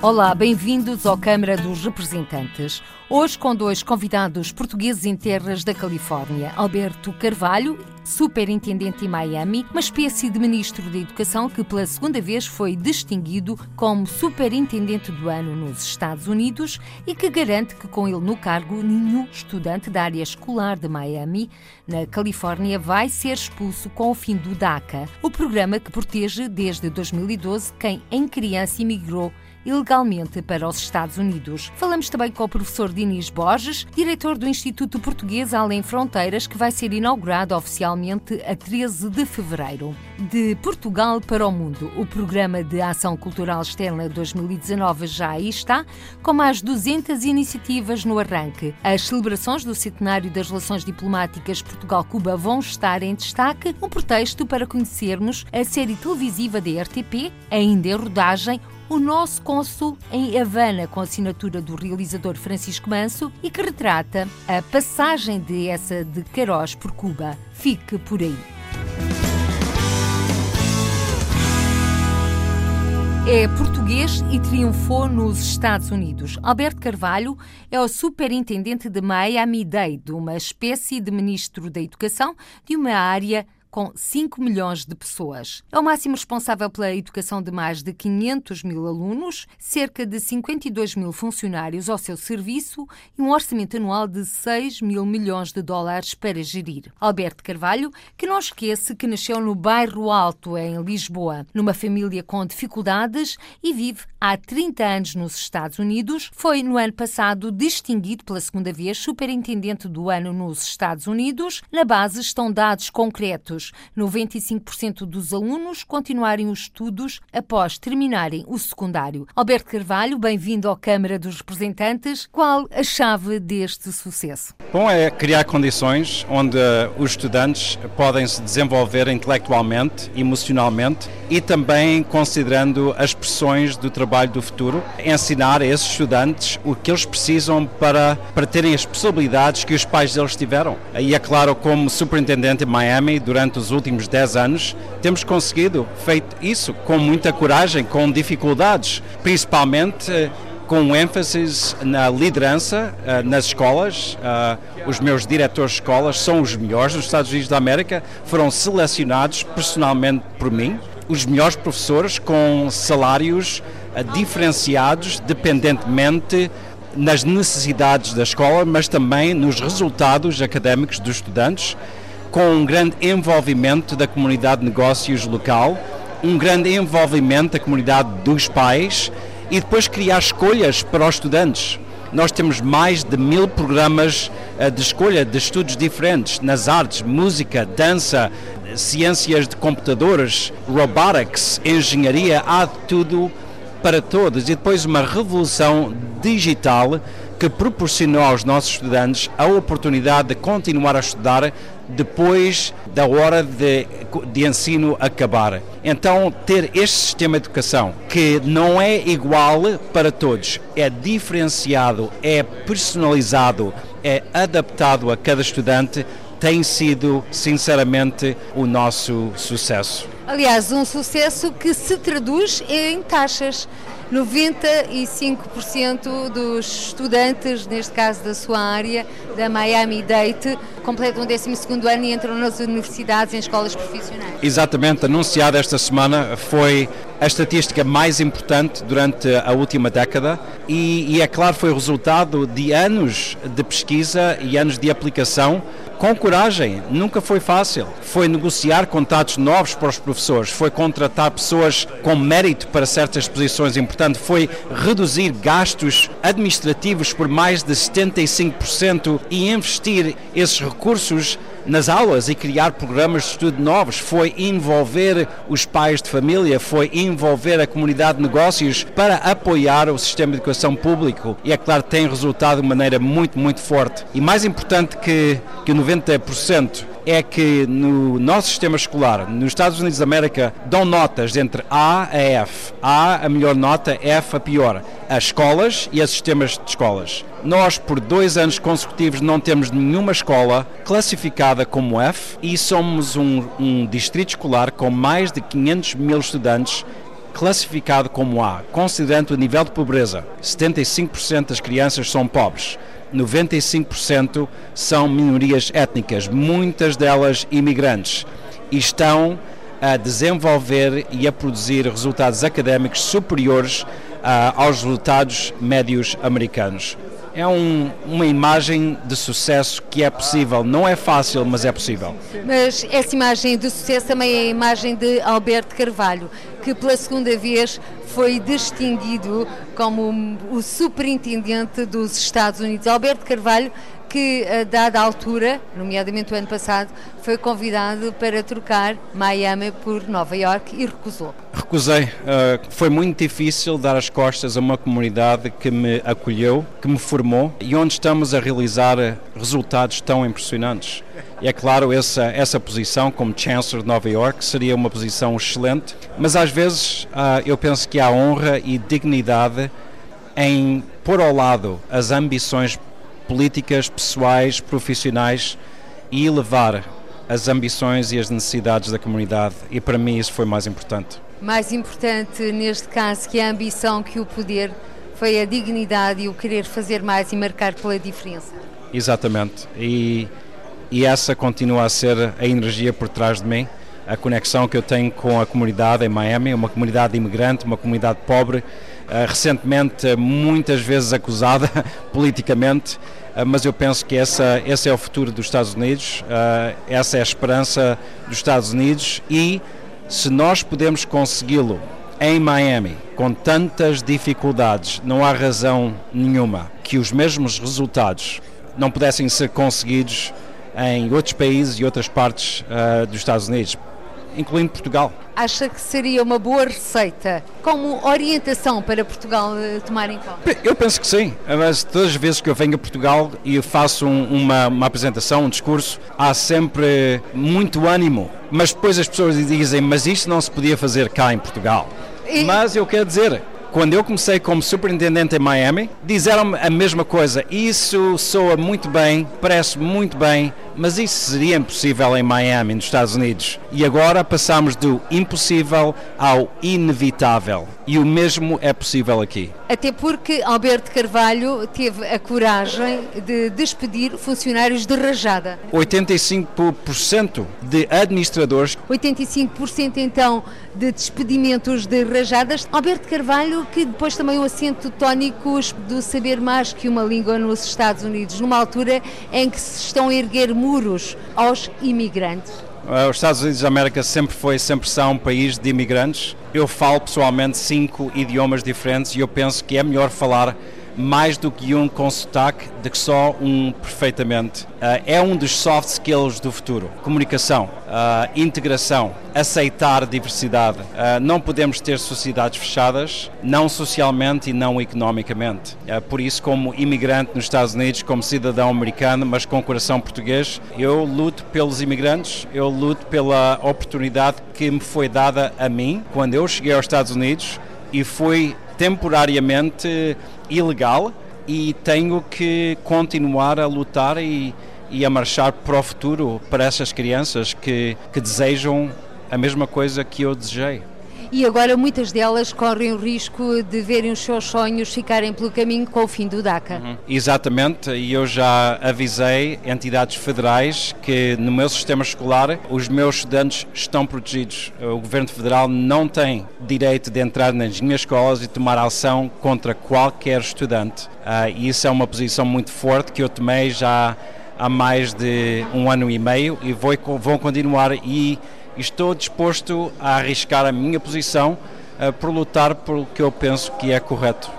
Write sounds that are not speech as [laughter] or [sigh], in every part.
Olá, bem-vindos ao Câmara dos Representantes. Hoje com dois convidados portugueses em terras da Califórnia, Alberto Carvalho, superintendente em Miami, uma espécie de ministro da Educação que pela segunda vez foi distinguido como superintendente do ano nos Estados Unidos e que garante que com ele no cargo nenhum estudante da área escolar de Miami, na Califórnia, vai ser expulso com o fim do DACA, o programa que protege desde 2012 quem em criança imigrou ilegalmente para os Estados Unidos. Falamos também com o professor Dinis Borges, diretor do Instituto Português Além Fronteiras, que vai ser inaugurado oficialmente a 13 de fevereiro. De Portugal para o Mundo, o programa de Ação Cultural Externa 2019 já aí está, com mais 200 iniciativas no arranque. As celebrações do centenário das relações diplomáticas Portugal-Cuba vão estar em destaque, um pretexto para conhecermos a série televisiva da RTP, ainda em rodagem, o nosso cônsul em Havana, com assinatura do realizador Francisco Manso e que retrata a passagem de essa de Queiroz por Cuba. Fique por aí. É português e triunfou nos Estados Unidos. Alberto Carvalho é o superintendente de Miami-Dade, uma espécie de ministro da Educação de uma área com 5 milhões de pessoas. É o máximo responsável pela educação de mais de 500 mil alunos, cerca de 52 mil funcionários ao seu serviço e um orçamento anual de 6 mil milhões de dólares para gerir. Alberto Carvalho, que não esquece que nasceu no bairro Alto, em Lisboa, numa família com dificuldades e vive há 30 anos nos Estados Unidos, foi no ano passado distinguido pela segunda vez superintendente do ano nos Estados Unidos. Na base estão dados concretos 95% dos alunos continuarem os estudos após terminarem o secundário. Alberto Carvalho, bem-vindo à Câmara dos Representantes. Qual a chave deste sucesso? Bom, é criar condições onde os estudantes podem se desenvolver intelectualmente, emocionalmente e também considerando as pressões do trabalho do futuro, ensinar a esses estudantes o que eles precisam para, para terem as possibilidades que os pais deles tiveram. E é claro, como superintendente em Miami, durante durante os últimos 10 anos, temos conseguido feito isso com muita coragem, com dificuldades, principalmente eh, com ênfase na liderança uh, nas escolas. Uh, os meus diretores de escolas são os melhores dos Estados Unidos da América, foram selecionados personalmente por mim. Os melhores professores com salários diferenciados, dependentemente nas necessidades da escola, mas também nos resultados académicos dos estudantes com um grande envolvimento da comunidade de negócios local, um grande envolvimento da comunidade dos pais e depois criar escolhas para os estudantes. Nós temos mais de mil programas eh, de escolha de estudos diferentes nas artes, música, dança, ciências de computadores, robotics, engenharia, há tudo para todos. E depois uma revolução digital que proporcionou aos nossos estudantes a oportunidade de continuar a estudar depois da hora de, de ensino acabar. Então, ter este sistema de educação que não é igual para todos, é diferenciado, é personalizado, é adaptado a cada estudante, tem sido, sinceramente, o nosso sucesso. Aliás, um sucesso que se traduz em taxas. 95% dos estudantes, neste caso da sua área, da Miami Date, completam o 12 ano e entram nas universidades, em escolas profissionais. Exatamente, anunciada esta semana foi a estatística mais importante durante a última década e, e é claro, foi resultado de anos de pesquisa e anos de aplicação com coragem, nunca foi fácil. Foi negociar contratos novos para os professores, foi contratar pessoas com mérito para certas posições importantes, foi reduzir gastos administrativos por mais de 75% e investir esses recursos nas aulas e criar programas de estudo novos, foi envolver os pais de família, foi envolver a comunidade de negócios para apoiar o sistema de educação público e é claro tem resultado de maneira muito, muito forte. E mais importante que, que 90% é que no nosso sistema escolar, nos Estados Unidos da América, dão notas entre A a F. A a melhor nota, F a pior. As escolas e os sistemas de escolas. Nós, por dois anos consecutivos, não temos nenhuma escola classificada como F e somos um, um distrito escolar com mais de 500 mil estudantes classificado como A, considerando o nível de pobreza. 75% das crianças são pobres. 95% são minorias étnicas, muitas delas imigrantes, e estão a desenvolver e a produzir resultados académicos superiores uh, aos resultados médios americanos. É um, uma imagem de sucesso que é possível, não é fácil, mas é possível. Mas essa imagem de sucesso também é a imagem de Alberto Carvalho, que pela segunda vez foi distinguido como o superintendente dos Estados Unidos. Alberto Carvalho, que a dada altura, nomeadamente o ano passado, foi convidado para trocar Miami por Nova York e recusou. Recusei. Uh, foi muito difícil dar as costas a uma comunidade que me acolheu, que me formou e onde estamos a realizar resultados tão impressionantes. E é claro, essa, essa posição como Chancellor de Nova York seria uma posição excelente, mas às vezes eu penso que há honra e dignidade em pôr ao lado as ambições políticas, pessoais, profissionais e elevar as ambições e as necessidades da comunidade. E para mim isso foi mais importante. Mais importante neste caso que a ambição, que o poder, foi a dignidade e o querer fazer mais e marcar pela diferença. Exatamente. E e essa continua a ser a energia por trás de mim, a conexão que eu tenho com a comunidade em Miami, uma comunidade imigrante, uma comunidade pobre, uh, recentemente muitas vezes acusada [laughs] politicamente, mas eu penso que essa, esse é o futuro dos Estados Unidos, uh, essa é a esperança dos Estados Unidos. E se nós podemos consegui-lo em Miami, com tantas dificuldades, não há razão nenhuma que os mesmos resultados não pudessem ser conseguidos em outros países e outras partes uh, dos Estados Unidos, incluindo Portugal. Acha que seria uma boa receita como orientação para Portugal uh, tomar em conta? Eu penso que sim, mas todas as vezes que eu venho a Portugal e faço um, uma, uma apresentação, um discurso, há sempre muito ânimo, mas depois as pessoas dizem, mas isto não se podia fazer cá em Portugal. E... Mas eu quero dizer, quando eu comecei como superintendente em Miami, disseram-me a mesma coisa. Isso soa muito bem, parece muito bem, mas isso seria impossível em Miami, nos Estados Unidos. E agora passamos do impossível ao inevitável. E o mesmo é possível aqui. Até porque Alberto Carvalho teve a coragem de despedir funcionários de rajada. 85% de administradores. 85% então de despedimentos de rajadas. Alberto Carvalho, que depois também o acento tónico do saber mais que uma língua nos Estados Unidos, numa altura em que se estão a erguer aos imigrantes? Os Estados Unidos da América sempre foi, sempre são um país de imigrantes. Eu falo pessoalmente cinco idiomas diferentes e eu penso que é melhor falar mais do que um com sotaque do que só um perfeitamente. Uh, é um dos soft skills do futuro. Comunicação, uh, integração, aceitar diversidade. Uh, não podemos ter sociedades fechadas, não socialmente e não economicamente. por isso, como imigrante nos Estados Unidos, como cidadão americano, mas com coração português, eu luto pelos imigrantes, eu luto pela oportunidade que me foi dada a mim quando eu cheguei aos Estados Unidos e fui temporariamente ilegal e tenho que continuar a lutar e, e a marchar para o futuro para essas crianças que, que desejam a mesma coisa que eu desejei e agora muitas delas correm o risco de verem os seus sonhos ficarem pelo caminho com o fim do DACA. Uhum. Exatamente, e eu já avisei entidades federais que no meu sistema escolar os meus estudantes estão protegidos. O Governo Federal não tem direito de entrar nas minhas escolas e tomar ação contra qualquer estudante. Uh, e isso é uma posição muito forte que eu tomei já há mais de um ano e meio e vou, vou continuar e estou disposto a arriscar a minha posição uh, por lutar pelo que eu penso que é correto.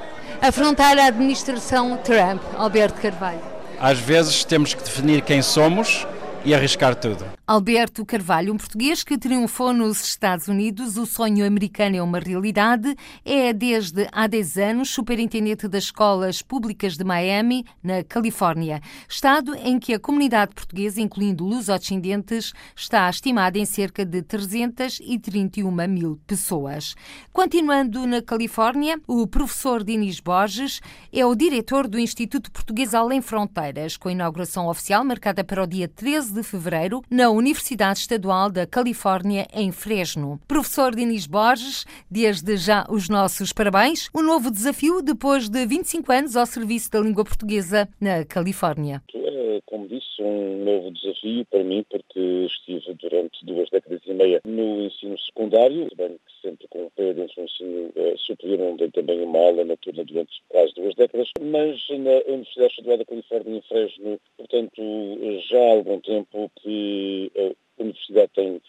Afrontar a administração Trump, Alberto Carvalho. Às vezes temos que definir quem somos e arriscar tudo. Alberto Carvalho, um português que triunfou nos Estados Unidos, o sonho americano é uma realidade, é desde há 10 anos superintendente das escolas públicas de Miami, na Califórnia, estado em que a comunidade portuguesa, incluindo luso-descendentes, está estimada em cerca de 331 mil pessoas. Continuando na Califórnia, o professor Dinis Borges é o diretor do Instituto Português Além Fronteiras, com a inauguração oficial marcada para o dia 13 de fevereiro na Universidade Estadual da Califórnia, em Fresno. Professor Dinis Borges, desde já os nossos parabéns. Um novo desafio depois de 25 anos ao serviço da língua portuguesa na Califórnia. É, como disse, um novo desafio para mim, porque estive durante duas décadas e meia no ensino secundário, bem que sempre com o do ensino uh, superior, onde também uma aula noturna durante quase duas décadas, mas na Universidade Estadual da Califórnia, em Fresno, portanto, já há algum tempo que a universidade tem eh,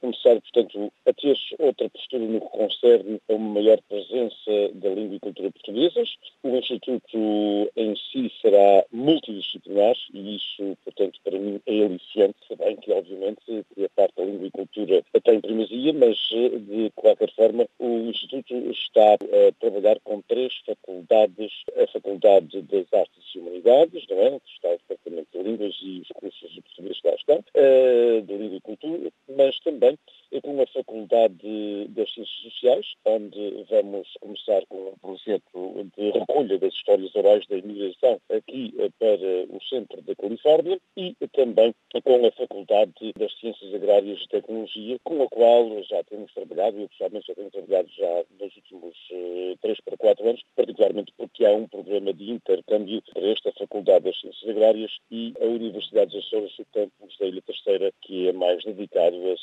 começar, portanto, a ter outra postura no que concerne a uma maior presença da língua e cultura portuguesas. O Instituto em si será multidisciplinar e isso, portanto, para mim é aliciante, bem que obviamente que a parte da língua e cultura tem primazia, mas de qualquer forma o Instituto está a trabalhar com três faculdades, a Faculdade das Artes e Humanidades, não é? Está o Departamento de Línguas e os cursos de português lá estão, eh, de língua e cultura, mas também com a Faculdade das Ciências Sociais, onde vamos começar com um projeto de recolha das histórias orais da imigração aqui eh, para o centro da Califórnia e também com a Faculdade das Ciências Agrárias e Tecnologia, com a qual já temos trabalhado, eu pessoalmente já tenho trabalhado já nos últimos uh, 3 para 4 anos, particularmente porque há um programa de intercâmbio para esta Faculdade das Ciências Agrárias e a Universidade dos Açores, o campus da Ilha Terceira, que é mais dedicado a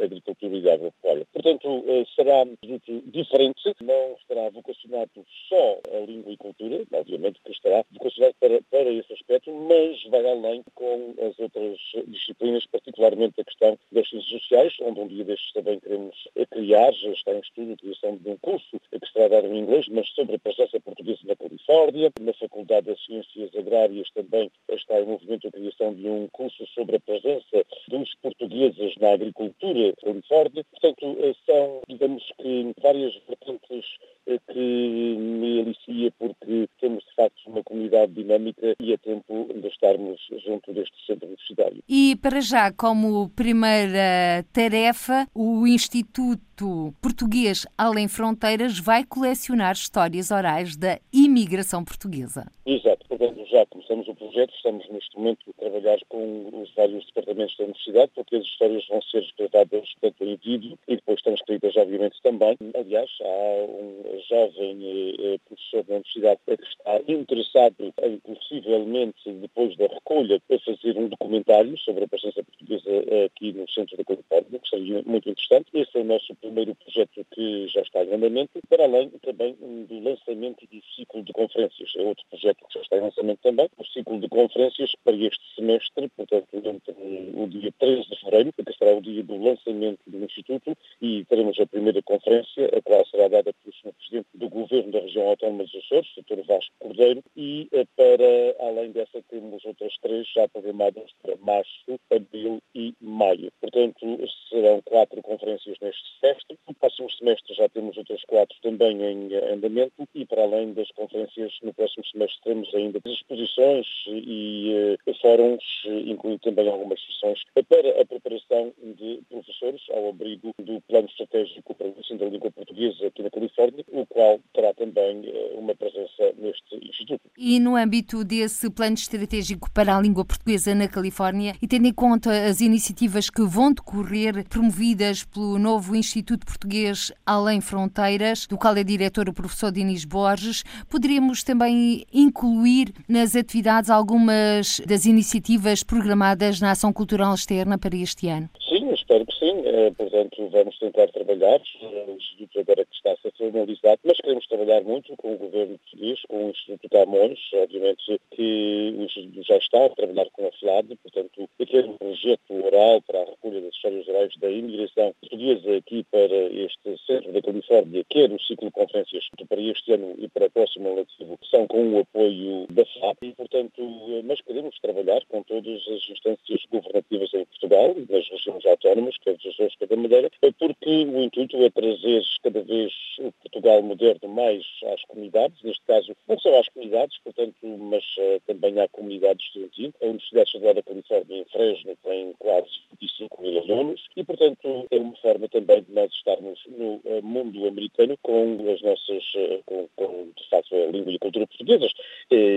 agricultura e agropecuária. Portanto, eh, será muito diferente, não estará vocacionado só a língua e cultura, obviamente que estará vocacionado para, para esse aspecto, mas vai além com as outras disciplinas, particularmente a questão das ciências sociais, onde um dia destes também queremos criar, já está em estudo a criação de um curso que estará dado em inglês, mas sobre a presença portuguesa na Califórnia. Na Faculdade das Ciências Agrárias também está em movimento a criação de um curso sobre a presença dos portugueses na agricultura Califórnia. Portanto, eh, são, digamos que, várias vertentes eh, que me alicia porque temos, de facto, uma comunidade dinâmica e a tempo de estarmos junto deste centro universitário. E, para já, como primeira tarefa, o Instituto Português Além Fronteiras vai colecionar histórias orais da imigração portuguesa. Exato. Portanto, já começamos o projeto, estamos neste momento a trabalhar com os vários departamentos da universidade, porque as histórias vão ser escritas tanto em vídeo e depois estão escritas, obviamente, também. Aliás, há um jovem eh, professor da universidade que está interessado possivelmente, depois da recolha, a fazer um documentário sobre a presença portuguesa aqui no centro da Califórnia, que seria muito interessante. Esse é o nosso primeiro projeto que já está em andamento, para além também do lançamento do ciclo de conferências. É outro projeto que já está lançamento também, o ciclo de conferências para este semestre, portanto, entre o dia 13 de fevereiro, que será o dia do lançamento do Instituto, e teremos a primeira conferência, a qual será dada pelo Sr. Presidente do Governo da Região Autónoma dos Açores, Dr. Vasco Cordeiro, e eh, para, além dessa, temos outras três já programadas para março, abril e maio. Portanto, serão quatro conferências neste semestre. No próximo semestre já temos outras quatro também em andamento, e para além das conferências, no próximo semestre teremos ainda exposições e uh, fóruns, incluindo também algumas sessões para a preparação de professores ao abrigo do Plano Estratégico para o Ensino da Língua Portuguesa aqui na Califórnia, o qual terá também uh, uma presença neste Instituto. E no âmbito desse Plano Estratégico para a Língua Portuguesa na Califórnia, e tendo em conta as iniciativas que vão decorrer, promovidas pelo novo Instituto Português Além Fronteiras, do qual é diretor o professor Dinis Borges, poderíamos também incluir nas atividades algumas das iniciativas programadas na Ação Cultural Externa para este ano? Sim, espero que sim. Eh, portanto, vamos tentar trabalhar. O Instituto agora que está a ser formalizado, mas queremos trabalhar muito com o governo português, com o Instituto Camões, obviamente que o Instituto já está a trabalhar com a FLAD, portanto, aquele um projeto oral para a recolha das histórias gerais da imigração portuguesa aqui para este centro da Califórnia, quer o ciclo de conferências para este ano e para o próximo letivo, são com o apoio da FLAD e, portanto, mas queremos trabalhar com todas as instâncias governativas em Portugal, nas regiões autónomas, quer dos Açores, quer da Madeira, porque o intuito é trazer cada vez o Portugal moderno mais às comunidades, neste caso não só às comunidades, portanto, mas uh, também à comunidade estudantil. A Universidade Estadual da Califórnia em Fresno tem quase 25 mil alunos e, portanto, é uma forma também de nós estarmos no uh, mundo americano com as nossas, uh, com, com, de facto, a língua e a cultura portuguesas.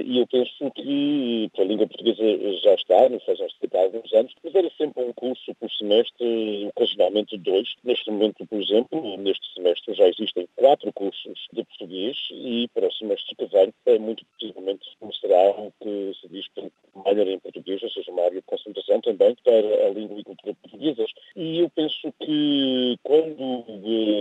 E eu penso que a língua portuguesa já está, não faz há alguns anos, mas era sempre um curso por semestre, ocasionalmente dois. Neste momento, por exemplo, neste semestre já existem quatro cursos de português e para o semestre que vem, é muito possivelmente começará o que se diz minor em português, ou seja, uma área de concentração também para a língua e cultura portuguesas. E eu penso que quando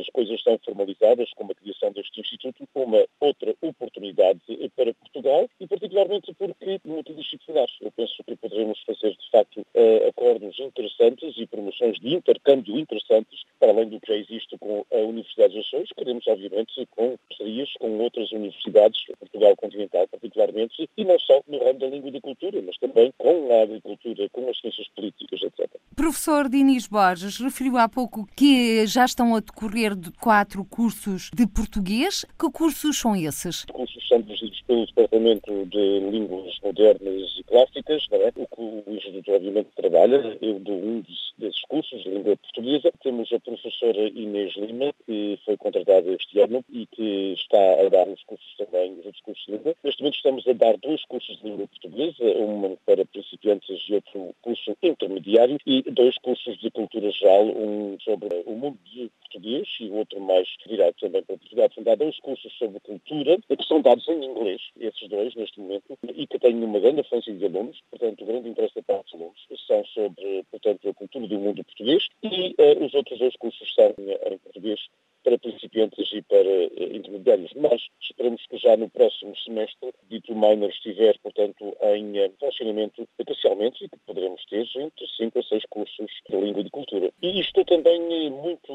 as coisas estão formalizadas, como a criação deste Instituto, uma outra oportunidade para Portugal e particularmente porque multidisciplinar. Eu penso que poderemos fazer, de facto, uh, acordos interessantes e promoções de intercâmbio interessantes, para além do que já existe com a Universidade dos Açores. Queremos, obviamente, com parcerias com outras universidades, Portugal continental particularmente, e não só no ramo da língua e da cultura, mas também com a agricultura, com as ciências políticas, etc. Professor Dinis Borges referiu há pouco que já estão a decorrer de quatro cursos de português. Que cursos são esses? Os cursos são dirigidos pelo Departamento de Línguas Modernas e Clássicas, é? o que o Instituto obviamente trabalha. Eu dou um desses cursos de língua portuguesa. Temos a professora Inês Lima, que foi contratada este ano e que está a dar os cursos também, os cursos de língua. Neste momento estamos a dar dois cursos de língua portuguesa, um para principiantes e outro curso intermediário, e dois cursos de cultura geral, um sobre o mundo de português e outro mais virado também para Portugal. São dados dois cursos sobre cultura, que são dados em inglês, esses dois neste momento, e que têm uma grande afluência de alunos, portanto, o grande interesse da parte dos alunos, são sobre, portanto, a cultura do mundo português, e uh, os outros dois cursos são em português para principiantes e para uh, intermediários. Mas esperamos que já no próximo semestre, dito minor estiver, portanto, em uh, funcionamento oficialmente e que poderemos ter entre 5 a 6 cursos de língua e de cultura. E estou também muito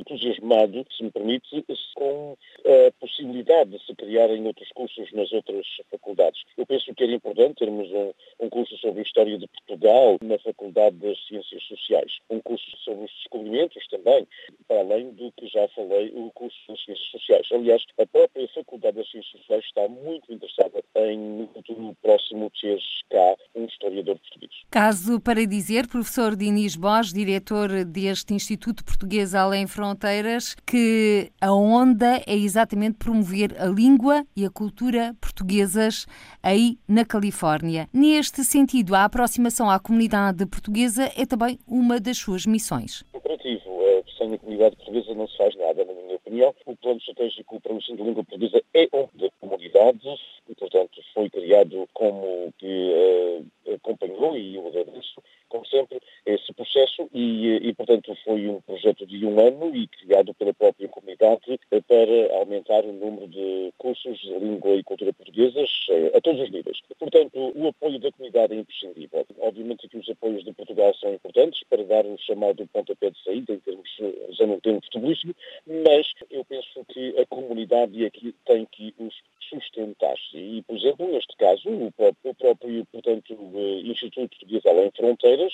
entusiasmado, se me permite, com a possibilidade de se criarem outros cursos nas outras faculdades. Eu penso que era importante termos um, um curso sobre a história de Portugal na Faculdade das Ciências Sociais, um curso sobre os descobrimentos também, para além do que já falei, o curso das Ciências Sociais. Aliás, a própria Faculdade das Ciências Sociais está muito interessada em, no futuro próximo, ter cá um historiador português. Caso para dizer, professor Dinis Borges, diretor deste Instituto Português Além Fronteiras, que a onda é exatamente promover a língua e a cultura portuguesas aí na Califórnia. Neste sentido, a aproximação à comunidade portuguesa é também uma das suas missões. Sem a comunidade portuguesa não se faz nada, na minha opinião. O plano estratégico para o ensino de língua portuguesa é um da comunidade e, portanto, foi criado como que uh, acompanhou e eu agradeço como sempre, esse processo e, e, portanto, foi um projeto de um ano e criado pela própria comunidade para aumentar o número de cursos de língua e cultura portuguesas eh, a todos os níveis. Portanto, o apoio da comunidade é imprescindível. Obviamente que os apoios de Portugal são importantes para dar o chamado pontapé de saída em termos, usando um termo futebolístico, mas eu penso que a comunidade aqui tem que os sustentar-se. E, por exemplo, neste caso, o próprio, o próprio portanto, Instituto Português Além Fronteiras,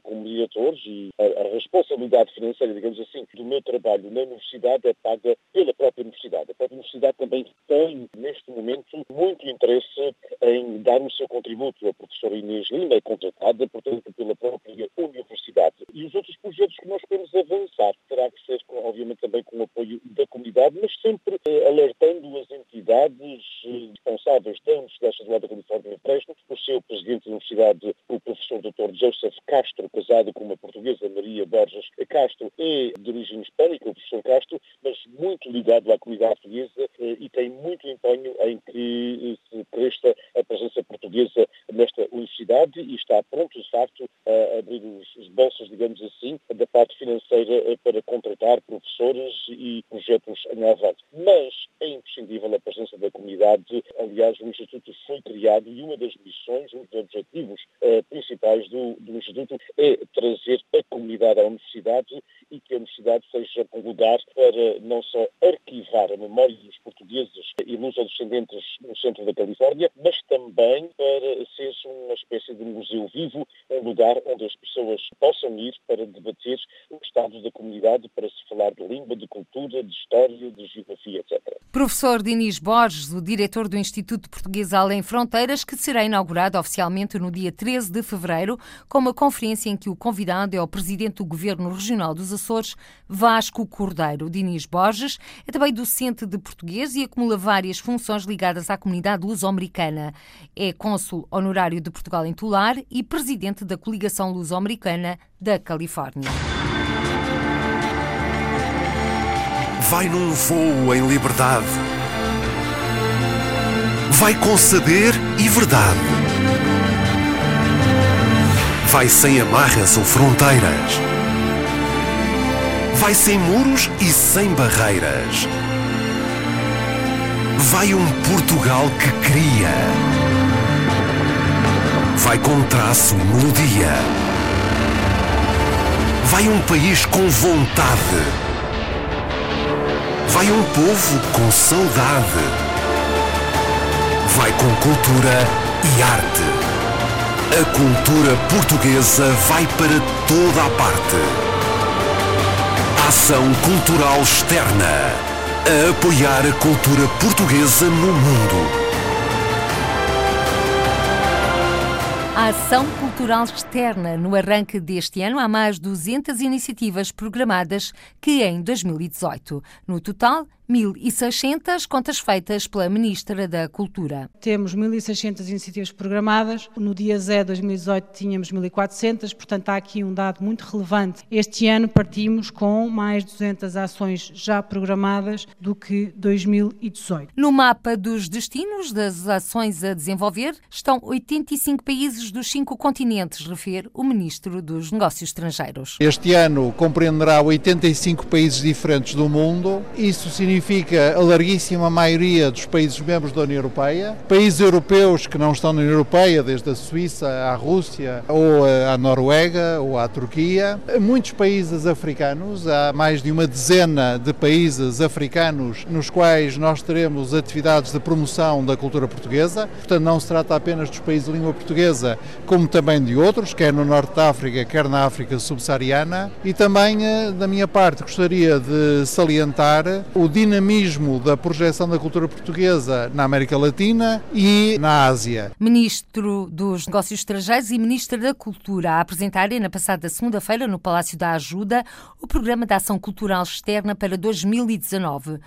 como diretor e a, a, responsabilidade financeira, digamos assim, do meu trabalho na universidade é paga pela própria universidade. A própria universidade também tem, neste momento, muito interesse em dar o seu contributo. A professora Inês Lima é contratada, portanto, pela própria universidade. E os outros projetos que nós queremos avançar terá que ser, obviamente, também com o apoio da comunidade, mas sempre eh, alertando as entidades eh, responsáveis da Universidade Estadual da Califórnia Fresno, o seu presidente da universidade, o professor Dr. Joseph Castro, casado com uma portuguesa, Maria Borges Castro, é de origem hispânica, o professor Castro, mas muito ligado à comunidade portuguesa eh, e tem muito empenho em que se cresça a presença portuguesa nesta universidade e está pronto, de facto, a abrir os, os bolsos, digamos assim, da parte financeira para contratar professores e projetos em avante. Mas é imprescindível a presença da comunidade. Aliás, o Instituto foi criado e uma das missões, um dos objetivos eh, principais do, do Instituto é trazer a comunidade à universidade e que a universidade seja um lugar para não só arquivar a memória dos portugueses e luso-descendentes no centro da Califórnia, mas também para ser uma espécie de museu vivo, um lugar onde as pessoas possam ir para debater o estado da comunidade, para se falar de língua, de cultura, de história, de geografia, etc. Professor Dinis Borges, o diretor do Instituto Português Além Fronteiras, que será inaugurado oficialmente no dia 13 de fevereiro, com uma conferência em que o convidado é o presidente do Governo Regional dos Açores, Vasco Cordeiro. Dinis Borges é também docente de português e acumula várias funções ligadas à comunidade luso-americana. É cônsul honorário de Portugal em Tular e presidente da Coligação Luso-Americana da Califórnia. Vai num voo em liberdade. Vai com saber e verdade. Vai sem amarras ou fronteiras. Vai sem muros e sem barreiras. Vai um Portugal que cria. Vai com traço e melodia. Vai um país com vontade. Vai um povo com saudade. Vai com cultura e arte. A cultura portuguesa vai para toda a parte. Ação Cultural Externa. A apoiar a cultura portuguesa no mundo. A ação cultural externa. No arranque deste ano, há mais 200 iniciativas programadas que em 2018. No total, 1.600 contas feitas pela Ministra da Cultura. Temos 1.600 iniciativas programadas. No dia Z 2018 tínhamos 1.400, portanto há aqui um dado muito relevante. Este ano partimos com mais 200 ações já programadas do que 2018. No mapa dos destinos das ações a desenvolver estão 85 países dos cinco continentes, refere o Ministro dos Negócios Estrangeiros. Este ano compreenderá 85 países diferentes do mundo. Isso significa significa a larguíssima maioria dos países membros da União Europeia, países europeus que não estão na União Europeia, desde a Suíça à Rússia ou à Noruega ou à Turquia, muitos países africanos, há mais de uma dezena de países africanos nos quais nós teremos atividades de promoção da cultura portuguesa, portanto não se trata apenas dos países de língua portuguesa, como também de outros, quer no Norte da África, quer na África subsaariana, e também eh, da minha parte gostaria de salientar o dinamismo dinamismo da projeção da cultura portuguesa na América Latina e na Ásia. Ministro dos Negócios Estrangeiros e Ministra da Cultura a apresentarem na passada segunda-feira no Palácio da Ajuda o Programa de Ação Cultural Externa para 2019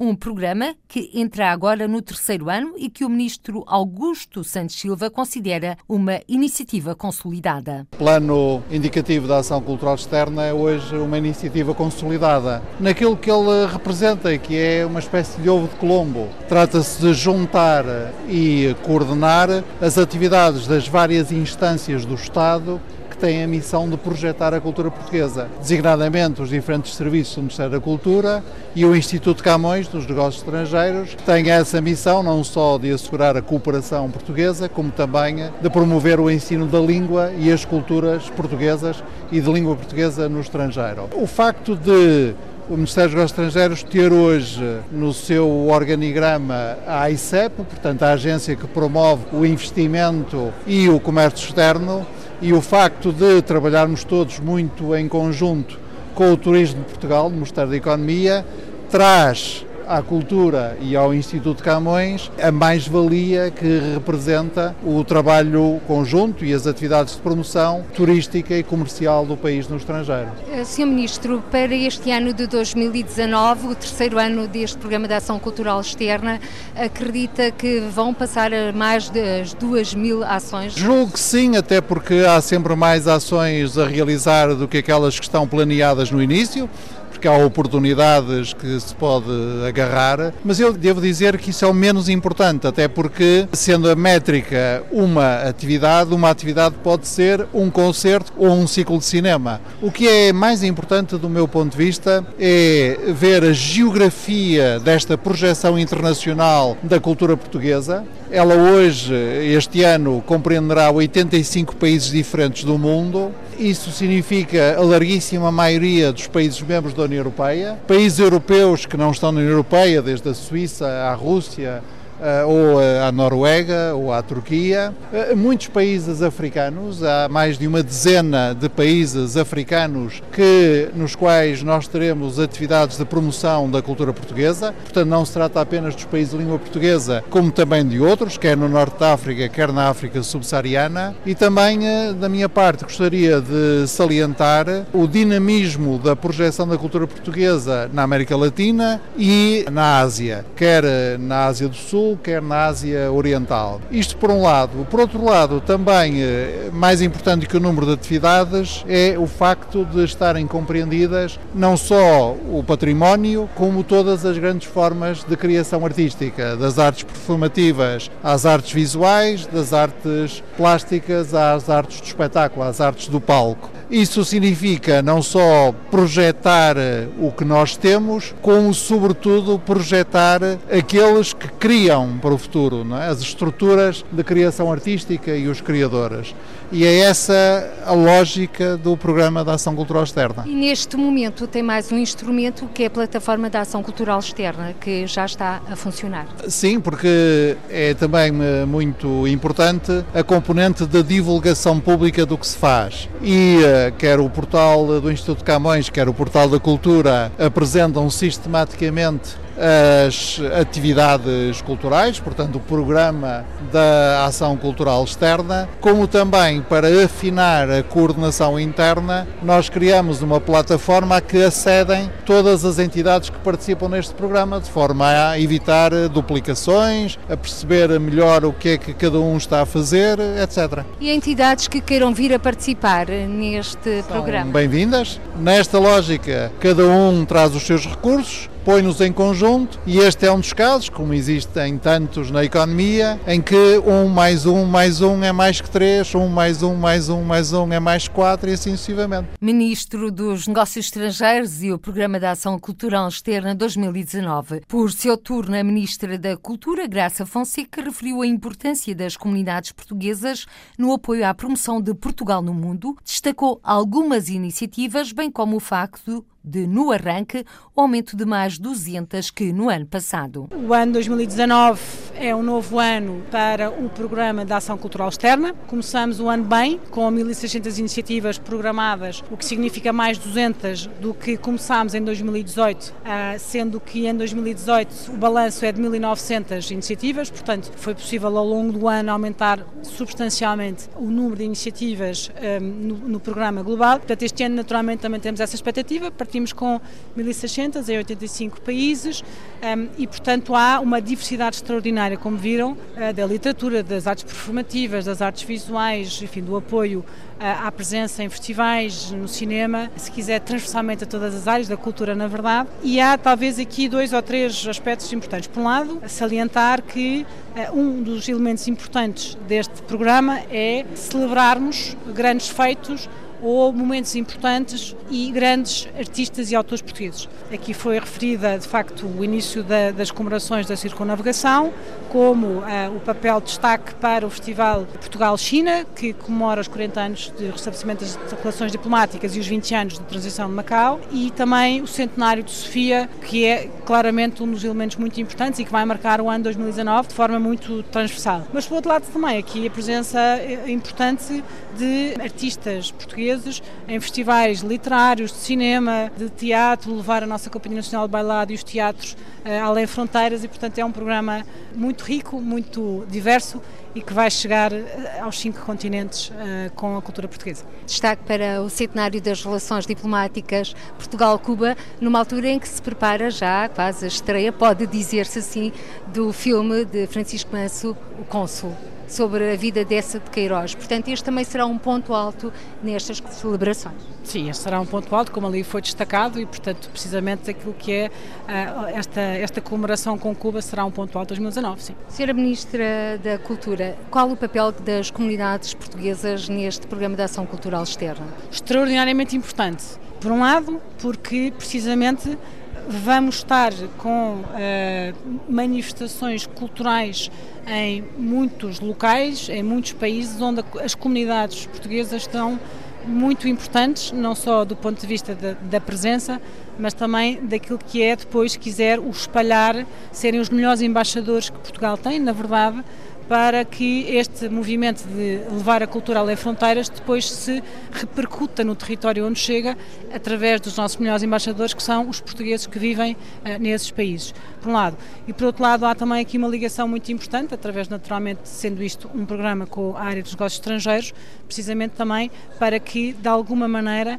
um programa que entra agora no terceiro ano e que o ministro Augusto Santos Silva considera uma iniciativa consolidada. O Plano Indicativo da Ação Cultural Externa é hoje uma iniciativa consolidada naquilo que ele representa, que é uma espécie de ovo de Colombo. Trata-se de juntar e coordenar as atividades das várias instâncias do Estado têm a missão de projetar a cultura portuguesa, designadamente os diferentes serviços do Ministério da Cultura e o Instituto Camões dos Negócios Estrangeiros, que essa missão não só de assegurar a cooperação portuguesa, como também de promover o ensino da língua e as culturas portuguesas e de língua portuguesa no estrangeiro. O facto de o Ministério dos Negócios Estrangeiros ter hoje no seu organigrama a AICEP, portanto a agência que promove o investimento e o comércio externo, e o facto de trabalharmos todos muito em conjunto com o Turismo de Portugal, no Ministério da Economia, traz à cultura e ao Instituto Camões a mais-valia que representa o trabalho conjunto e as atividades de promoção turística e comercial do país no estrangeiro. Eh, Sr. Ministro, para este ano de 2019, o terceiro ano deste Programa de Ação Cultural Externa, acredita que vão passar a mais de 2 mil ações? Julgo que sim, até porque há sempre mais ações a realizar do que aquelas que estão planeadas no início porque há oportunidades que se pode agarrar, mas eu devo dizer que isso é o menos importante, até porque, sendo a métrica uma atividade, uma atividade pode ser um concerto ou um ciclo de cinema. O que é mais importante, do meu ponto de vista, é ver a geografia desta projeção internacional da cultura portuguesa. Ela hoje, este ano, compreenderá 85 países diferentes do mundo. Isso significa a larguíssima maioria dos países membros da União Europeia, países europeus que não estão na União Europeia, desde a Suíça à Rússia, ou à Noruega ou à Turquia. Eh, muitos países africanos, há mais de uma dezena de países africanos que, nos quais nós teremos atividades de promoção da cultura portuguesa. Portanto, não se trata apenas dos países de língua portuguesa, como também de outros, quer no Norte da África, quer na África subsaariana. E também, eh, da minha parte, gostaria de salientar o dinamismo da projeção da cultura portuguesa na América Latina e na Ásia, quer na Ásia do Sul, quer na Ásia Oriental. Isto por um lado. Por outro lado, também eh, mais importante que o número de atividades é o facto de estarem compreendidas não só o património, como todas as grandes formas de criação artística, das artes performativas às artes visuais, das artes plásticas às artes do espetáculo, às artes do palco. Isso significa não só projetar o que nós temos, como, sobretudo, projetar aqueles que criam para o futuro, é? as estruturas de criação artística e os criadores. E é essa a lógica do programa da Ação Cultural Externa. E neste momento tem mais um instrumento que é a Plataforma da Ação Cultural Externa, que já está a funcionar. Sim, porque é também eh, muito importante a componente da divulgação pública do que se faz. E eh, quer o portal do Instituto Camões, quer o portal da Cultura apresentam sistematicamente as atividades culturais, portanto, o programa da ação cultural externa, como também para afinar a coordenação interna, nós criamos uma plataforma a que acedem todas as entidades que participam neste programa, de forma a evitar duplicações, a perceber melhor o que é que cada um está a fazer, etc. E entidades que queiram vir a participar neste São programa? Bem-vindas. Nesta lógica, cada um traz os seus recursos, põe-nos em conjunto e este é um dos casos, como existem tantos na economia, em que um mais um mais um é mais que três, um mais um mais um mais um é mais quatro e assim sucessivamente. Ministro dos Negócios Estrangeiros e o Programa da Ação Cultural Externa 2019. Por seu turno, a Ministra da Cultura, Graça Fonseca, referiu a importância das comunidades portuguesas no apoio à promoção de Portugal no mundo, destacou algumas iniciativas, bem como o facto de, no arranque, o aumento de mais 200 que no ano passado. O ano 2019 é um novo ano para o Programa de Ação Cultural Externa. Começamos o ano bem, com 1.600 iniciativas programadas, o que significa mais 200 do que começámos em 2018, ah, sendo que em 2018 o balanço é de 1.900 iniciativas, portanto foi possível ao longo do ano aumentar substancialmente o número de iniciativas ah, no programa global. Portanto, este ano naturalmente também temos essa expectativa, partimos com 1.600 em 85 países e, portanto, há uma diversidade extraordinária, como viram, uh, da literatura, das artes performativas, das artes visuais, enfim, do apoio uh, à presença em festivais, no cinema, se quiser, transversalmente a todas as áreas da cultura, na verdade. E há, talvez, aqui dois ou três aspectos importantes. Por um lado, salientar que uh, um dos elementos importantes deste programa é celebrarmos grandes feitos ou momentos importantes e grandes artistas e autores portugueses. Aqui foi referida, de facto, o início da, das comemorações da circunnavegação, como uh, o papel de destaque para o Festival Portugal-China, que comemora os 40 anos de restabelecimento das relações diplomáticas e os 20 anos de transição de Macau, e também o centenário de Sofia, que é claramente um dos elementos muito importantes e que vai marcar o ano 2019 de forma muito transversal. Mas, por outro lado, também aqui a presença eh, importante de artistas portugueses em festivais literários, de cinema, de teatro, levar a nossa Companhia Nacional de Bailado e os teatros uh, além fronteiras e, portanto, é um programa muito rico, muito diverso e que vai chegar eh, aos cinco continentes uh, com a cultura portuguesa. Destaque para o centenário das relações diplomáticas Portugal-Cuba, numa altura em que se prepara já quase a estreia, pode dizer-se assim, do filme de Francisco Manso, O Cônsul. Sobre a vida dessa de Queiroz. Portanto, este também será um ponto alto nestas celebrações. Sim, este será um ponto alto, como ali foi destacado, e, portanto, precisamente aquilo que é uh, esta, esta comemoração com Cuba será um ponto alto 2019, sim. Senhora Ministra da Cultura, qual o papel das comunidades portuguesas neste programa de ação cultural externa? Extraordinariamente importante. Por um lado, porque precisamente vamos estar com uh, manifestações culturais em muitos locais, em muitos países, onde as comunidades portuguesas estão muito importantes, não só do ponto de vista da, da, presença, mas também daquilo que é depois, quiser, o espalhar, serem os melhores embaixadores que Portugal tem, na verdade, para que este movimento de levar a cultura além fronteiras depois se repercuta no território onde chega através dos nossos melhores embaixadores, que são os portugueses que vivem uh, nesses países, por um lado. E por outro lado, há também aqui uma ligação muito importante, através naturalmente, sendo isto um programa com a área dos negócios estrangeiros, precisamente também para que, de alguma maneira,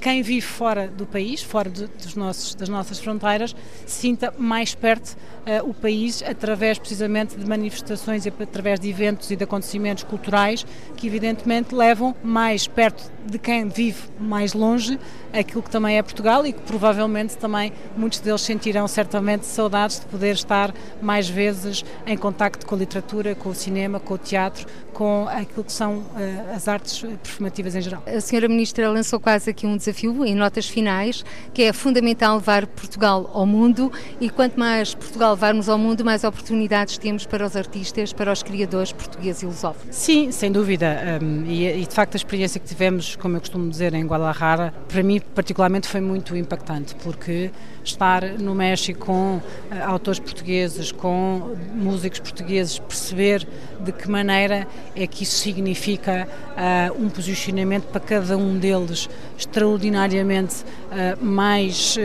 quem vive fora do país, fora de, dos nossos, das nossas fronteiras, sinta mais perto uh, o país através precisamente de manifestações e através de eventos e de acontecimentos culturais que evidentemente levam mais perto de quem vive mais longe aquilo que também é Portugal e que provavelmente também muitos deles sentirão certamente saudades de poder estar mais vezes em contacto com a literatura, com o cinema, com o teatro, com aquilo que são uh, as artes performativas em geral. A senhora Ministra lançou quase aqui um desafio em notas finais, que é fundamental levar Portugal ao mundo e quanto mais Portugal levarmos ao mundo, mais oportunidades temos para os artistas, para os criadores portugueses e lusófonos. Sim, sem dúvida. Um, e, e, de facto a experiência que tivemos, como eu costumo dizer, em Guadalajara, para mim particularmente foi muito impactante, porque estar no México com uh, autores portugueses, com músicos portugueses, perceber de que maneira é que isso significa uh, um posicionamento para cada um deles extraordinariamente uh, mais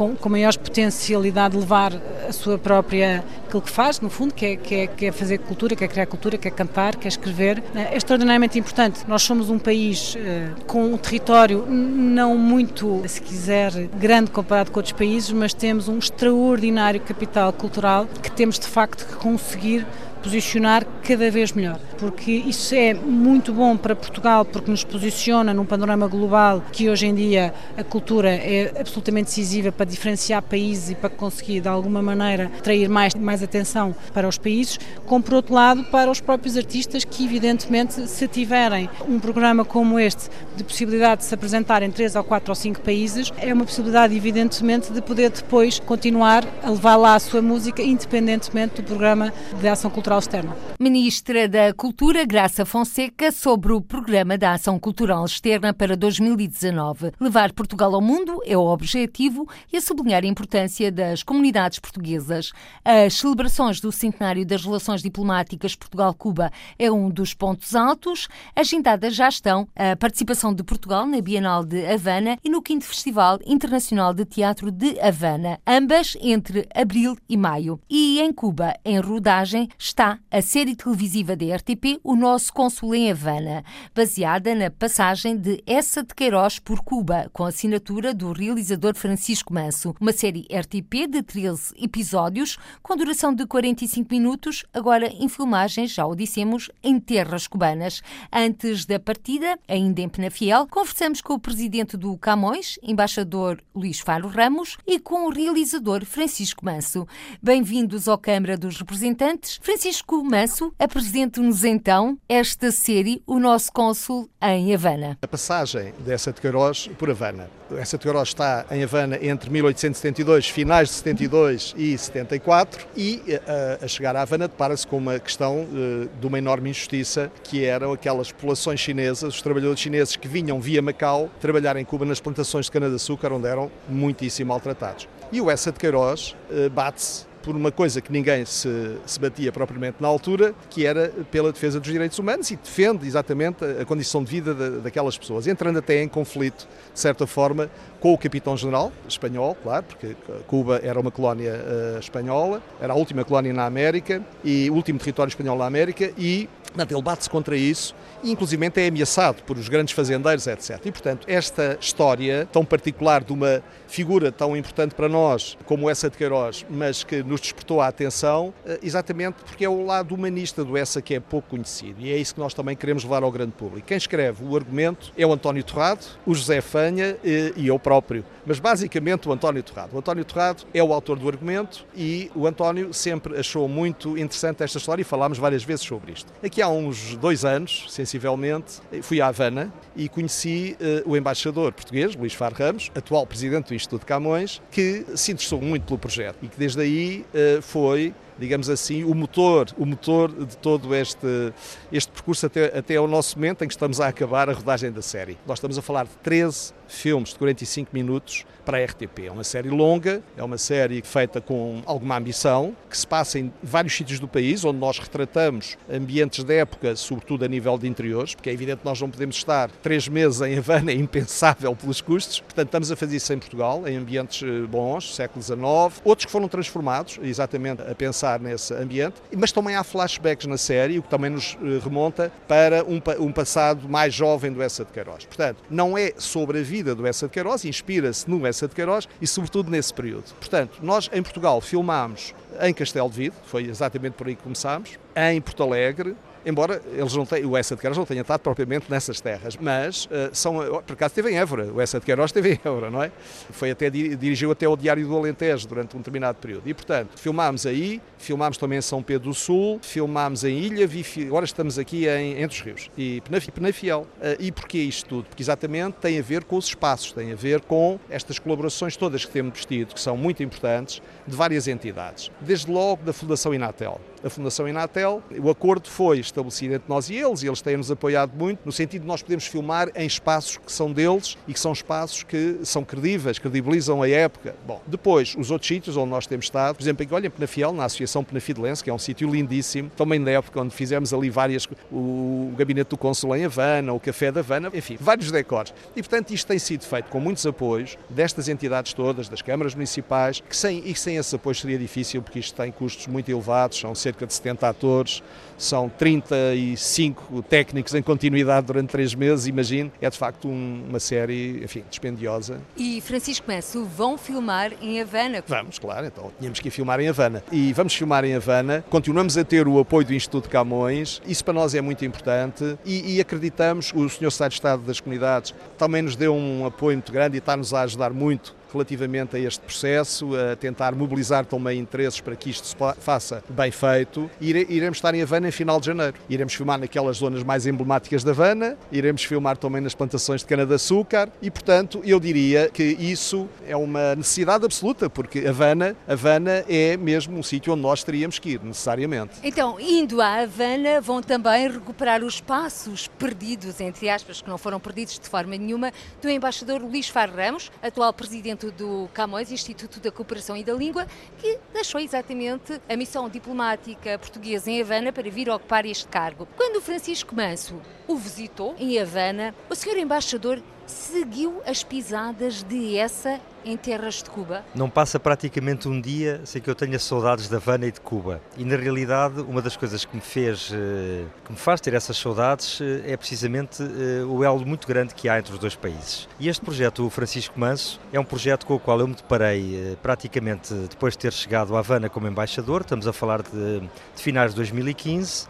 com, com maior potencialidade de levar a sua própria, aquilo que faz, no fundo, que é, que é, que é fazer cultura, que é criar cultura, que é cantar, que é escrever. É extraordinariamente importante. Nós somos um país uh, com um território não muito, se quiser, grande comparado com outros países, mas temos um extraordinário capital cultural que temos de facto que conseguir posicionar cada vez melhor, porque isso é muito bom para Portugal, porque nos posiciona num panorama global que hoje em dia a cultura é absolutamente decisiva para diferenciar países e para conseguir de alguma maneira atrair mais, mais atenção para os países, como por outro lado para os próprios artistas que evidentemente se tiverem um programa como este de possibilidade de se apresentar em três ou quatro ou cinco países, é uma possibilidade evidentemente de poder depois continuar a levar lá a sua música independentemente do programa de ação cultural Externa. Ministra da Cultura, Graça Fonseca, sobre o Programa da Ação Cultural Externa para 2019. Levar Portugal ao mundo é o objetivo e a sublinhar a importância das comunidades portuguesas. As celebrações do centenário das relações diplomáticas Portugal-Cuba é um dos pontos altos. Agendadas já estão a participação de Portugal na Bienal de Havana e no 5 Festival Internacional de Teatro de Havana, ambas entre abril e maio. E em Cuba, em rodagem, está a série televisiva da RTP O Nosso Consul em Havana, baseada na passagem de Essa de Queiroz por Cuba, com assinatura do realizador Francisco Manso. Uma série RTP de 13 episódios, com duração de 45 minutos, agora em filmagens, já o dissemos, em terras cubanas. Antes da partida, ainda em Penafiel, conversamos com o presidente do Camões, embaixador Luís Faro Ramos, e com o realizador Francisco Manso. Bem-vindos ao Câmara dos Representantes. Francisco Manso, apresente-nos então esta série, O Nosso Cônsul em Havana. A passagem dessa de Queiroz por Havana. Essa de Queiroz está em Havana entre 1872, finais de 72 e 74, e a, eh, a chegar a Havana depara-se com uma questão uh, de uma enorme injustiça, que eram aquelas populações chinesas, os trabalhadores chineses que vinham via Macau trabalhar em Cuba nas plantações de cana-de-açúcar, onde eram muitíssimo maltratados. E o Essa de Queiroz bate-se por uma coisa que ninguém se, se batia propriamente na altura, que era pela defesa dos direitos humanos e defende exatamente a, a condição de vida daquelas pessoas, entrando até em conflito, de certa forma, com o capitão-general espanhol, claro, porque Cuba era uma colónia uh, espanhola, era a última colónia na América e o último território espanhol na América e Portanto, ele bate-se contra isso e, inclusive, é ameaçado por os grandes fazendeiros, etc. E, portanto, esta história tão particular de uma figura tão importante para nós como essa de Queiroz, mas que nos despertou a atenção, eh, exatamente porque é o lado humanista do essa que é pouco conhecido. E é isso que nós também queremos levar ao grande público. Quem escreve o argumento é o António Torrado, o José Fanha eh, e eu próprio. Mas basicamente o António Torrado. O António Torrado é o autor do argumento e o António sempre achou muito interessante esta história e falámos várias vezes sobre isto. Aqui há uns dois anos, sensivelmente, fui à Havana e conheci uh, o embaixador português, Luís Far Ramos, atual presidente do Instituto Camões, que se interessou muito pelo projeto e que desde aí uh, foi digamos assim, o motor, o motor de todo este, este percurso até, até ao nosso momento em que estamos a acabar a rodagem da série. Nós estamos a falar de 13 filmes de 45 minutos para a RTP. É uma série longa, é uma série feita com alguma ambição, que se passa em vários sítios do país, onde nós retratamos ambientes da época, sobretudo a nível de interiores, porque é evidente que nós não podemos estar três meses em Havana, [laughs] é impensável pelos custos. Portanto, estamos a fazer isso em Portugal, em ambientes eh, bons, século XIX. Outros que foram transformados, exatamente a pensar nesse ambiente, mas também há flashbacks na série, o que também nos eh, remonta para um, um passado mais jovem do Essa de Queiroz. Portanto, não é sobre a vida vida do Essa de Queiroz, inspira-se no Essa de Queiroz e, sobretudo, nesse período. Portanto, nós em Portugal filmámos em Castelo de Vido, foi exatamente por aí que começámos, em Porto Alegre, embora eles não tenham, o Essa de Queiroz não tenha estado propriamente nessas terras, mas uh, são, por acaso esteve em Évora, o Essa de Queiroz esteve em [laughs] Évora, não é? Foi até, dirigiu até o Diário do Alentejo durante um determinado período. E, portanto, filmámos aí, filmámos também em São Pedro do Sul, filmámos em Ilha, agora estamos aqui em Entre os Rios e Penafiel. Uh, e porquê isto tudo? Porque exatamente tem a ver com os espaços, tem a ver com estas colaborações todas que temos vestido, que são muito importantes, de várias entidades. Desde logo da Fundação Inatel a Fundação Inatel. O acordo foi estabelecido entre nós e eles e eles têm-nos apoiado muito no sentido de nós podermos filmar em espaços que são deles e que são espaços que são credíveis, credibilizam a época. Bom, depois, os outros sítios onde nós temos estado, por exemplo, aqui, olha, em Penafiel, na Associação Penafidelense, que é um sítio lindíssimo, também da época onde fizemos ali várias, o gabinete do Cônsul em Havana, o Café da Havana, enfim, vários decores. E, portanto, isto tem sido feito com muitos apoios destas entidades todas, das câmaras municipais, que sem, e sem esse apoio seria difícil, porque isto tem custos muito elevados, são cerca cerca de 70 atores, são 35 técnicos em continuidade durante três meses, imagine, é de facto um, uma série, enfim, dispendiosa. E Francisco Manso, vão filmar em Havana? Vamos, claro, então tínhamos que ir filmar em Havana. E vamos filmar em Havana, continuamos a ter o apoio do Instituto Camões, isso para nós é muito importante e, e acreditamos, o Sr. Secretário de Estado das Comunidades também nos deu um apoio muito grande e está-nos a ajudar muito relativamente a este processo, a tentar mobilizar também interesses para que isto se faça bem feito. Iremos estar em Havana em final de janeiro. Iremos filmar naquelas zonas mais emblemáticas da Havana, iremos filmar também nas plantações de cana-de-açúcar e, portanto, eu diria que isso é uma necessidade absoluta, porque Havana, Havana é mesmo um sítio onde nós teríamos que ir, necessariamente. Então, indo à Havana, vão também recuperar os passos perdidos, entre aspas, que não foram perdidos de forma nenhuma, do embaixador Luís Far Ramos, atual presidente do Camões, Instituto da Cooperação e da Língua, que deixou exatamente a missão diplomática portuguesa em Havana para vir ocupar este cargo. Quando Francisco Manso o visitou em Havana, o senhor embaixador seguiu as pisadas de essa em terras de Cuba? Não passa praticamente um dia sem que eu tenha saudades da Havana e de Cuba. E na realidade, uma das coisas que me fez, eh, que me faz ter essas saudades eh, é precisamente eh, o elo muito grande que há entre os dois países. E este projeto, o Francisco Manso, é um projeto com o qual eu me deparei praticamente depois de ter chegado à Havana como embaixador. Estamos a falar de, de finais de 2015.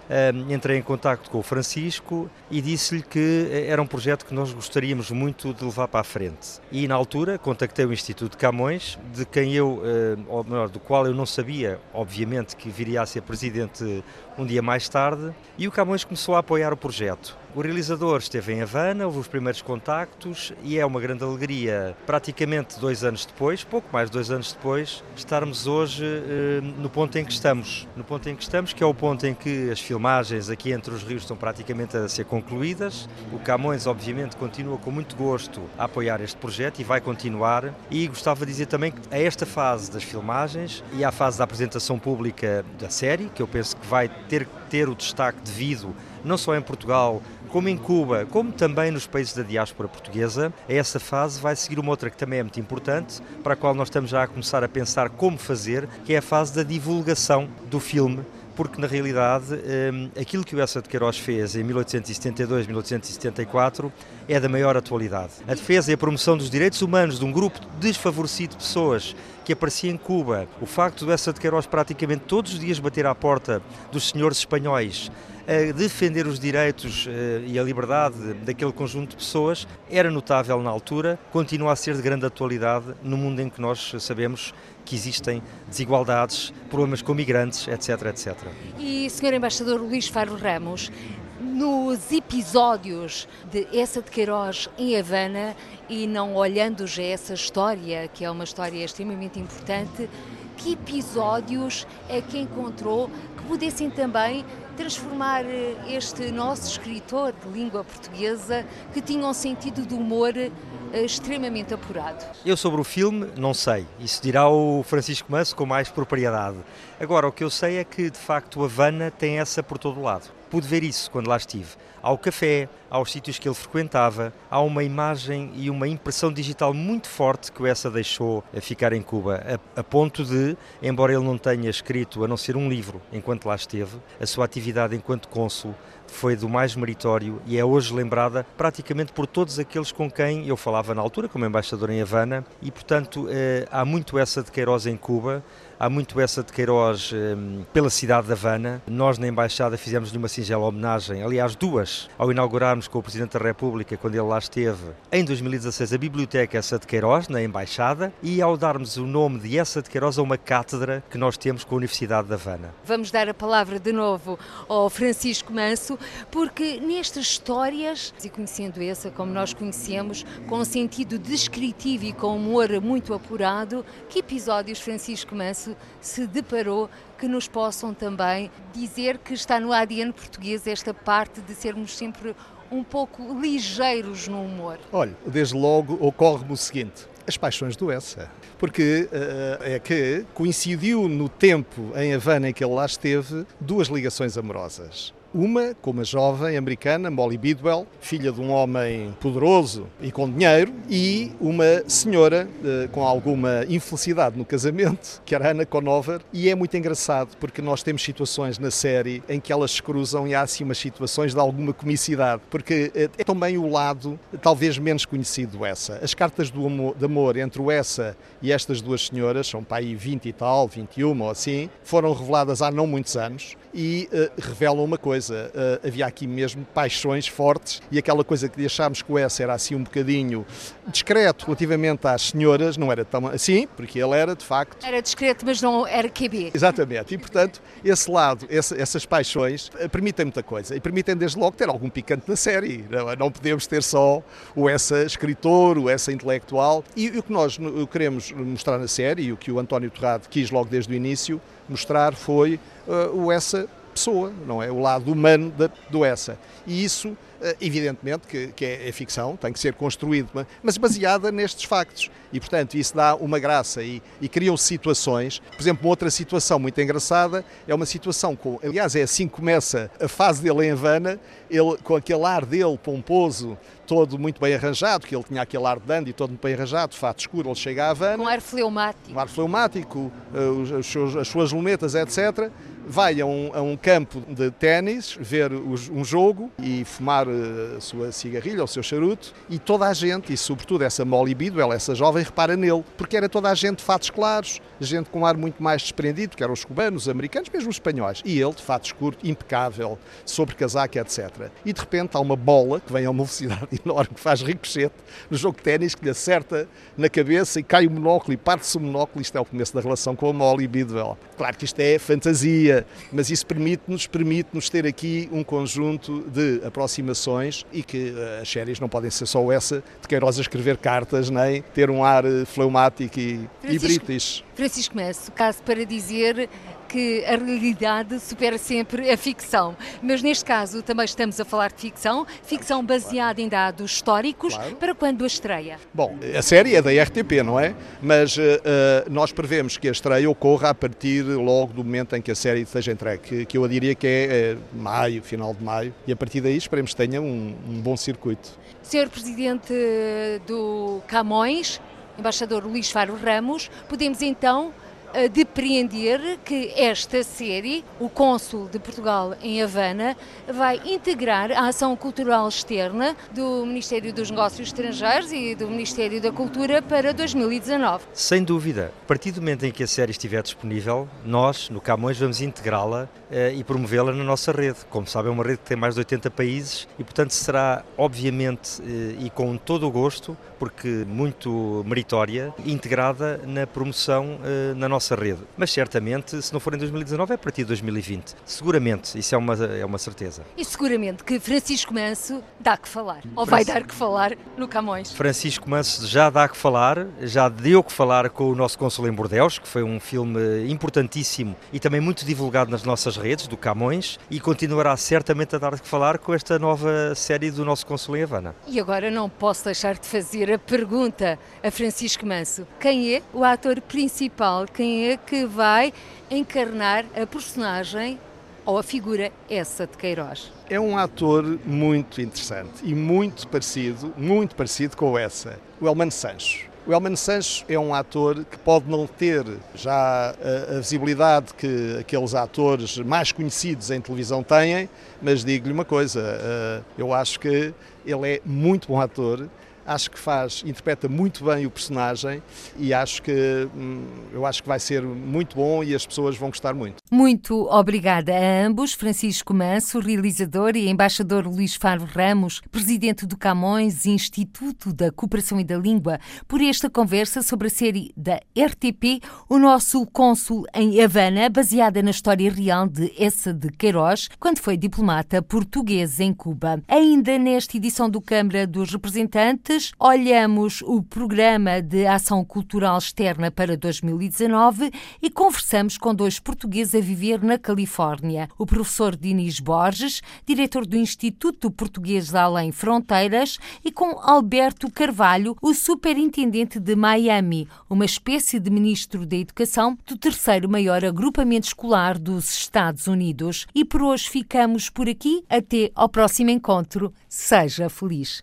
Entrei em contato com o Francisco e disse-lhe que era um projeto que nós gostaríamos muito muito de levar para a frente. E na altura contactei o Instituto Camões, de quem eu, eh, ou melhor, do qual eu não sabia, obviamente, que viria a ser presidente um dia mais tarde, e o Camões começou a apoiar o projeto. O realizador esteve em Havana, houve os primeiros contactos e é uma grande alegria, praticamente dois anos depois, pouco mais de dois anos depois, estarmos hoje eh, no ponto em que estamos. No ponto em que estamos, que é o ponto em que as filmagens aqui entre os rios estão praticamente a ser concluídas. O Camões, obviamente, continua com muito gosto a apoiar este projeto e vai continuar. E gostava de dizer também que a esta fase das filmagens e à fase da apresentação pública da série, que eu penso que vai ter que ter o destaque devido não só em Portugal, como em Cuba, como também nos países da diáspora portuguesa. A essa fase vai seguir uma outra que também é muito importante, para a qual nós estamos já a começar a pensar como fazer, que é a fase da divulgação do filme porque na realidade um, aquilo que o Essa de Queiroz fez em 1872, 1874 é da maior atualidade. A defesa e a promoção dos direitos humanos de um grupo desfavorecido de pessoas que aparecia em Cuba, o facto do Essa de Queiroz praticamente todos os dias bater à porta dos senhores espanhóis a defender os direitos uh, e a liberdade daquele conjunto de pessoas era notável na altura, continua a ser de grande atualidade no mundo em que nós sabemos que existem desigualdades, problemas com migrantes, etc, etc. E, Sr. Embaixador Luís Faro Ramos, nos episódios de Essa de Queiroz em Havana e não olhando já essa história, que é uma história extremamente importante, que episódios é que encontrou que pudessem também transformar eh, este nosso escritor de língua portuguesa que tinha um sentido de humor eh, extremamente apurado. Eu sobre o filme não sei, isso dirá o Francisco Manso com mais propriedade. Agora, o que eu sei é que de facto Havana tem essa por todo lado. Pude ver isso quando lá estive. Ao café, aos sítios que ele frequentava, há uma imagem e uma impressão digital muito forte que o Essa deixou a ficar em Cuba, a, a ponto de, embora ele não tenha escrito a não ser um livro enquanto lá esteve, a sua atividade enquanto cônsul foi do mais meritório e é hoje lembrada praticamente por todos aqueles com quem eu falava na altura, como embaixador em Havana, e portanto eh, há muito essa de Queiroz em Cuba. Há muito essa de Queiroz um, pela cidade de Havana. Nós, na Embaixada, fizemos-lhe uma singela homenagem, aliás, duas, ao inaugurarmos com o Presidente da República, quando ele lá esteve, em 2016, a Biblioteca Essa de Queiroz, na Embaixada, e ao darmos o nome de Essa de Queiroz a uma cátedra que nós temos com a Universidade de Havana. Vamos dar a palavra de novo ao Francisco Manso, porque nestas histórias, e conhecendo essa como nós conhecemos, com um sentido descritivo e com humor muito apurado, que episódios, Francisco Manso, se deparou que nos possam também dizer que está no ADN português esta parte de sermos sempre um pouco ligeiros no humor? Olha, desde logo ocorre-me o seguinte: as paixões do Essa. Porque uh, é que coincidiu no tempo em Havana em que ele lá esteve duas ligações amorosas. Uma com uma jovem americana, Molly Bidwell, filha de um homem poderoso e com dinheiro, e uma senhora eh, com alguma infelicidade no casamento, que era Anna Conover, e é muito engraçado porque nós temos situações na série em que elas se cruzam e há assim umas situações de alguma comicidade, porque eh, é também o lado talvez menos conhecido essa. As cartas do amor, de amor entre o essa e estas duas senhoras, são para aí 20 e tal, 21 ou assim, foram reveladas há não muitos anos e uh, revelam uma coisa. Uh, havia aqui mesmo paixões fortes e aquela coisa que achámos que o S era assim um bocadinho discreto relativamente às senhoras, não era tão assim, porque ele era de facto. Era discreto, mas não era QB. Exatamente, e portanto, esse lado, esse, essas paixões, uh, permitem muita coisa e permitem desde logo ter algum picante na série. Não, não podemos ter só o essa escritor, o essa intelectual e, e o que nós queremos mostrar na série e o que o António Torrado quis logo desde o início mostrar foi uh, o essa pessoa, não é? O lado humano da, do essa. E isso, uh, evidentemente, que, que é, é, ficção, tem que ser construído, mas baseada nestes factos. E, portanto, isso dá uma graça e, e criam situações. Por exemplo, uma outra situação muito engraçada é uma situação com. Aliás, é assim que começa a fase dele em Havana, ele, com aquele ar dele pomposo, todo muito bem arranjado, que ele tinha aquele ar de dandy todo muito bem arranjado, fato escuro, ele chega a Havana. Com ar fleumático. Com ar fleumático, uh, as suas lunetas, etc vai a um, a um campo de ténis ver os, um jogo e fumar eh, a sua cigarrilha, o seu charuto, e toda a gente, e sobretudo essa Molly Bidwell, essa jovem, repara nele, porque era toda a gente de fatos claros, gente com um ar muito mais desprendido, que eram os cubanos, os americanos, mesmo os espanhóis, e ele de fatos curtos, impecável, sobre casaco, etc. E de repente há uma bola que vem a uma velocidade [laughs] enorme, que faz ricochete no jogo de ténis, que lhe acerta na cabeça e cai o monóculo e parte-se o monóculo, isto é o começo da relação com a Molly Bidwell. Claro que isto é fantasia, mas isso permite-nos permite-nos ter aqui um conjunto de aproximações e que uh, as séries não podem ser só essa de Queiroz a escrever cartas, nem ter um ar uh, fleumático e, e british. Francisco Messo, caso para dizer que a realidade supera sempre a ficção. Mas neste caso também estamos a falar de ficção, ficção baseada em dados históricos. Claro. Para quando a estreia? Bom, a série é da RTP, não é? Mas uh, nós prevemos que a estreia ocorra a partir logo do momento em que a série esteja entregue, que, que eu diria que é, é, maio, final de maio, e a partir daí esperemos que tenha um, um bom circuito. Senhor Presidente do Camões, embaixador Luís Faro Ramos, podemos então depreender que esta série, o Cônsul de Portugal em Havana, vai integrar a ação cultural externa do Ministério dos Negócios Estrangeiros e do Ministério da Cultura para 2019. Sem dúvida. A partir do momento em que a série estiver disponível, nós, no Camões, vamos integrá-la eh, e promovê-la na nossa rede. Como sabem, é uma rede que tem mais de 80 países e, portanto, será, obviamente, eh, e com todo o gosto, porque muito meritória, integrada na promoção eh, na nossa rede. Mas certamente, se não for em 2019, é a partir de 2020. Seguramente, isso é uma, é uma certeza. E seguramente que Francisco Manso dá que falar, ou vai dar que falar no Camões. Francisco Manso já dá que falar, já deu que falar com o nosso Consul em Bordeus, que foi um filme importantíssimo e também muito divulgado nas nossas redes, do Camões, e continuará certamente a dar que falar com esta nova série do nosso Consul em Havana. E agora não posso deixar de fazer a pergunta a Francisco Manso: quem é o ator principal? Quem é que vai encarnar a personagem ou a figura essa de Queiroz? É um ator muito interessante e muito parecido, muito parecido com essa, o Elman Sancho. O Elman Sancho é um ator que pode não ter já a, a, visibilidade que aqueles atores mais conhecidos em televisão têm, mas digo-lhe uma coisa, uh, eu acho que ele é muito bom ator acho que faz, interpreta muito bem o personagem e acho que hum, eu acho que vai ser muito bom e as pessoas vão gostar muito. Muito obrigada a ambos, Francisco Manso, realizador, e embaixador Luís Faro Ramos, presidente do Camões Instituto da Cooperação e da Língua, por esta conversa sobre a série da RTP, o nosso cônsul em Havana, baseada na história real de Essa de Queiroz, quando foi diplomata português em Cuba. Ainda nesta edição do Câmara dos Representantes, olhamos o programa de ação cultural externa para 2019 e conversamos com dois portugueses a viver na Califórnia. O professor Dinis Borges, diretor do Instituto Português Além Fronteiras, e com Alberto Carvalho, o superintendente de Miami, uma espécie de ministro da Educação do terceiro maior agrupamento escolar dos Estados Unidos. E por hoje ficamos por aqui. Até ao próximo encontro. Seja feliz.